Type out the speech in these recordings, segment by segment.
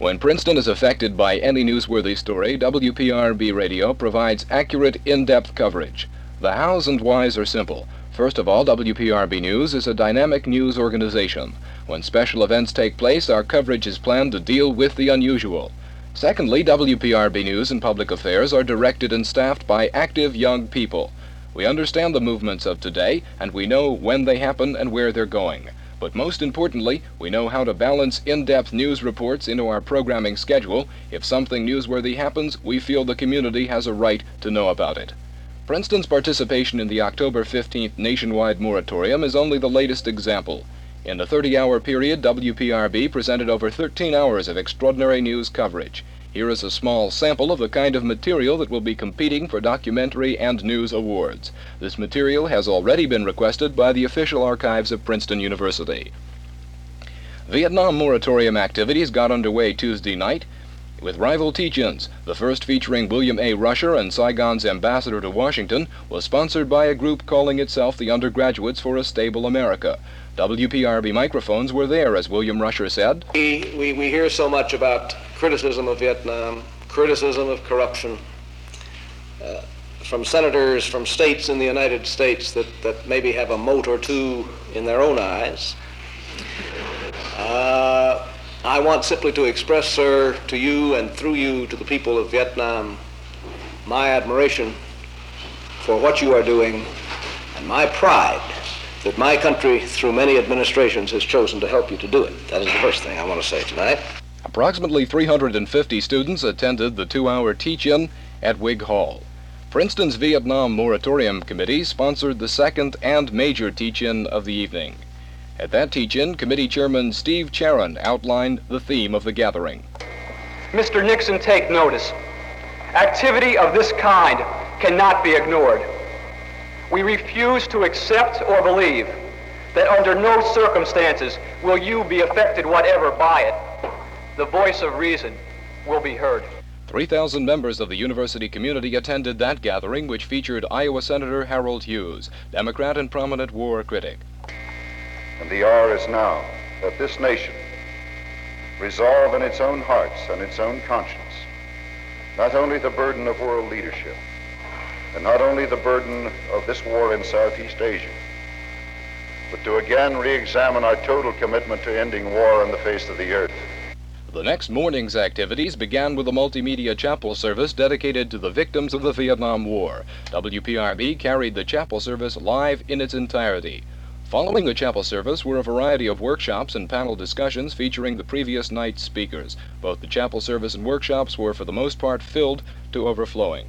When Princeton is affected by any newsworthy story, WPRB Radio provides accurate, in depth coverage. The hows and whys are simple. First of all, WPRB News is a dynamic news organization. When special events take place, our coverage is planned to deal with the unusual. Secondly, WPRB News and Public Affairs are directed and staffed by active young people. We understand the movements of today, and we know when they happen and where they're going. But most importantly, we know how to balance in depth news reports into our programming schedule. If something newsworthy happens, we feel the community has a right to know about it. Princeton's participation in the October 15th nationwide moratorium is only the latest example. In the 30 hour period, WPRB presented over 13 hours of extraordinary news coverage. Here is a small sample of the kind of material that will be competing for documentary and news awards. This material has already been requested by the official archives of Princeton University. Vietnam moratorium activities got underway Tuesday night with rival teach-ins. The first featuring William A. Rusher and Saigon's ambassador to Washington was sponsored by a group calling itself the Undergraduates for a Stable America. WPRB microphones were there, as William Rusher said. We, we, we hear so much about criticism of Vietnam, criticism of corruption uh, from senators from states in the United States that, that maybe have a mote or two in their own eyes. Uh, I want simply to express, sir, to you and through you to the people of Vietnam my admiration for what you are doing and my pride that my country, through many administrations, has chosen to help you to do it. That is the first thing I want to say tonight. Approximately 350 students attended the two hour teach in at Whig Hall. Princeton's Vietnam Moratorium Committee sponsored the second and major teach in of the evening. At that teach in, Committee Chairman Steve Charon outlined the theme of the gathering. Mr. Nixon, take notice. Activity of this kind cannot be ignored. We refuse to accept or believe that under no circumstances will you be affected whatever by it. The voice of reason will be heard. 3,000 members of the university community attended that gathering, which featured Iowa Senator Harold Hughes, Democrat and prominent war critic. And the hour is now that this nation resolve in its own hearts and its own conscience not only the burden of world leadership, and not only the burden of this war in Southeast Asia, but to again re-examine our total commitment to ending war on the face of the earth. The next morning's activities began with a multimedia chapel service dedicated to the victims of the Vietnam War. WPRB carried the chapel service live in its entirety. Following the chapel service were a variety of workshops and panel discussions featuring the previous night's speakers. Both the chapel service and workshops were for the most part filled to overflowing.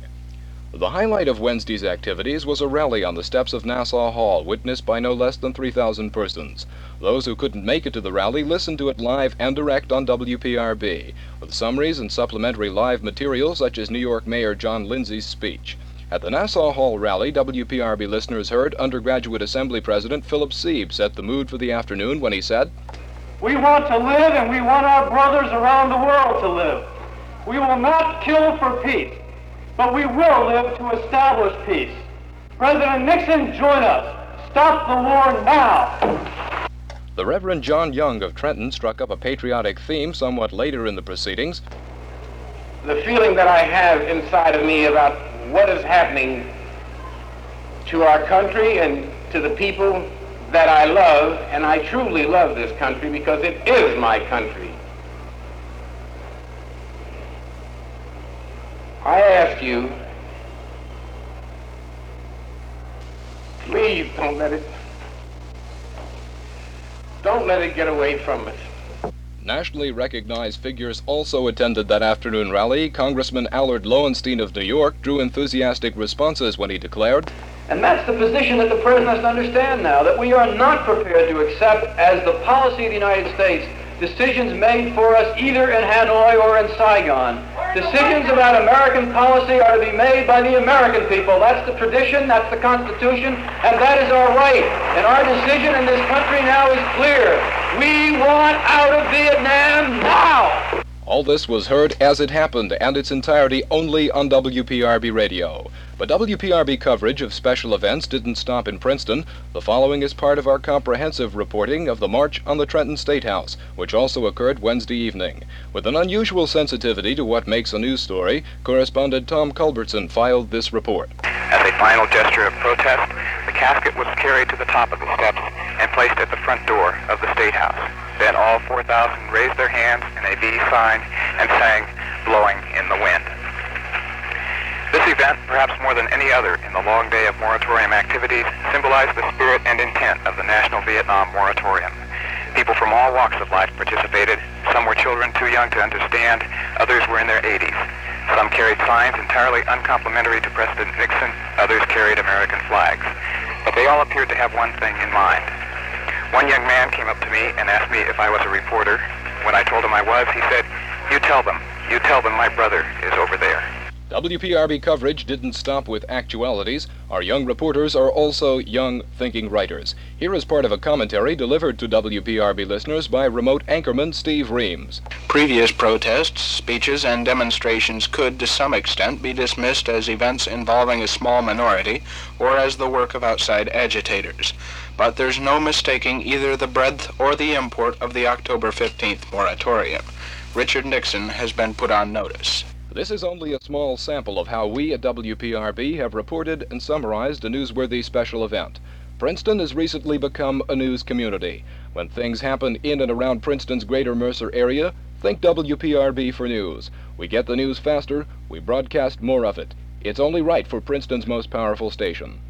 The highlight of Wednesday's activities was a rally on the steps of Nassau Hall, witnessed by no less than 3,000 persons. Those who couldn't make it to the rally listened to it live and direct on WPRB, with summaries and supplementary live material such as New York Mayor John Lindsay's speech. At the Nassau Hall rally, WPRB listeners heard Undergraduate Assembly President Philip Sieb set the mood for the afternoon when he said, We want to live and we want our brothers around the world to live. We will not kill for peace but we will live to establish peace. President Nixon, join us. Stop the war now. The Reverend John Young of Trenton struck up a patriotic theme somewhat later in the proceedings. The feeling that I have inside of me about what is happening to our country and to the people that I love, and I truly love this country because it is my country. I ask you, please don't let it, don't let it get away from us. Nationally recognized figures also attended that afternoon rally. Congressman Allard Lowenstein of New York drew enthusiastic responses when he declared, And that's the position that the President has to understand now, that we are not prepared to accept as the policy of the United States decisions made for us either in Hanoi or in Saigon. Decisions about American policy are to be made by the American people. That's the tradition, that's the Constitution, and that is our right. And our decision in this country now is clear. We want out of Vietnam now! All this was heard as it happened and its entirety only on WPRB radio. But WPRB coverage of special events didn't stop in Princeton. The following is part of our comprehensive reporting of the March on the Trenton State House, which also occurred Wednesday evening. With an unusual sensitivity to what makes a news story, correspondent Tom Culbertson filed this report. As a final gesture of protest, the casket was carried to the top of the steps and placed at the front door of the State House. Then all 4,000 raised their hands in a V sign and sang, Blowing in the Wind. This event, perhaps more than any other in the long day of moratorium activities, symbolized the spirit and intent of the National Vietnam Moratorium. People from all walks of life participated. Some were children too young to understand. Others were in their 80s. Some carried signs entirely uncomplimentary to President Nixon. Others carried American flags. But they all appeared to have one thing in mind. One young man came up to me and asked me if I was a reporter. When I told him I was, he said, You tell them. You tell them my brother is over there. WPRB coverage didn't stop with actualities. Our young reporters are also young thinking writers. Here is part of a commentary delivered to WPRB listeners by remote anchorman Steve Reams. Previous protests, speeches, and demonstrations could, to some extent, be dismissed as events involving a small minority or as the work of outside agitators. But there's no mistaking either the breadth or the import of the October 15th moratorium. Richard Nixon has been put on notice. This is only a small sample of how we at WPRB have reported and summarized a newsworthy special event. Princeton has recently become a news community. When things happen in and around Princeton's greater Mercer area, think WPRB for news. We get the news faster, we broadcast more of it. It's only right for Princeton's most powerful station.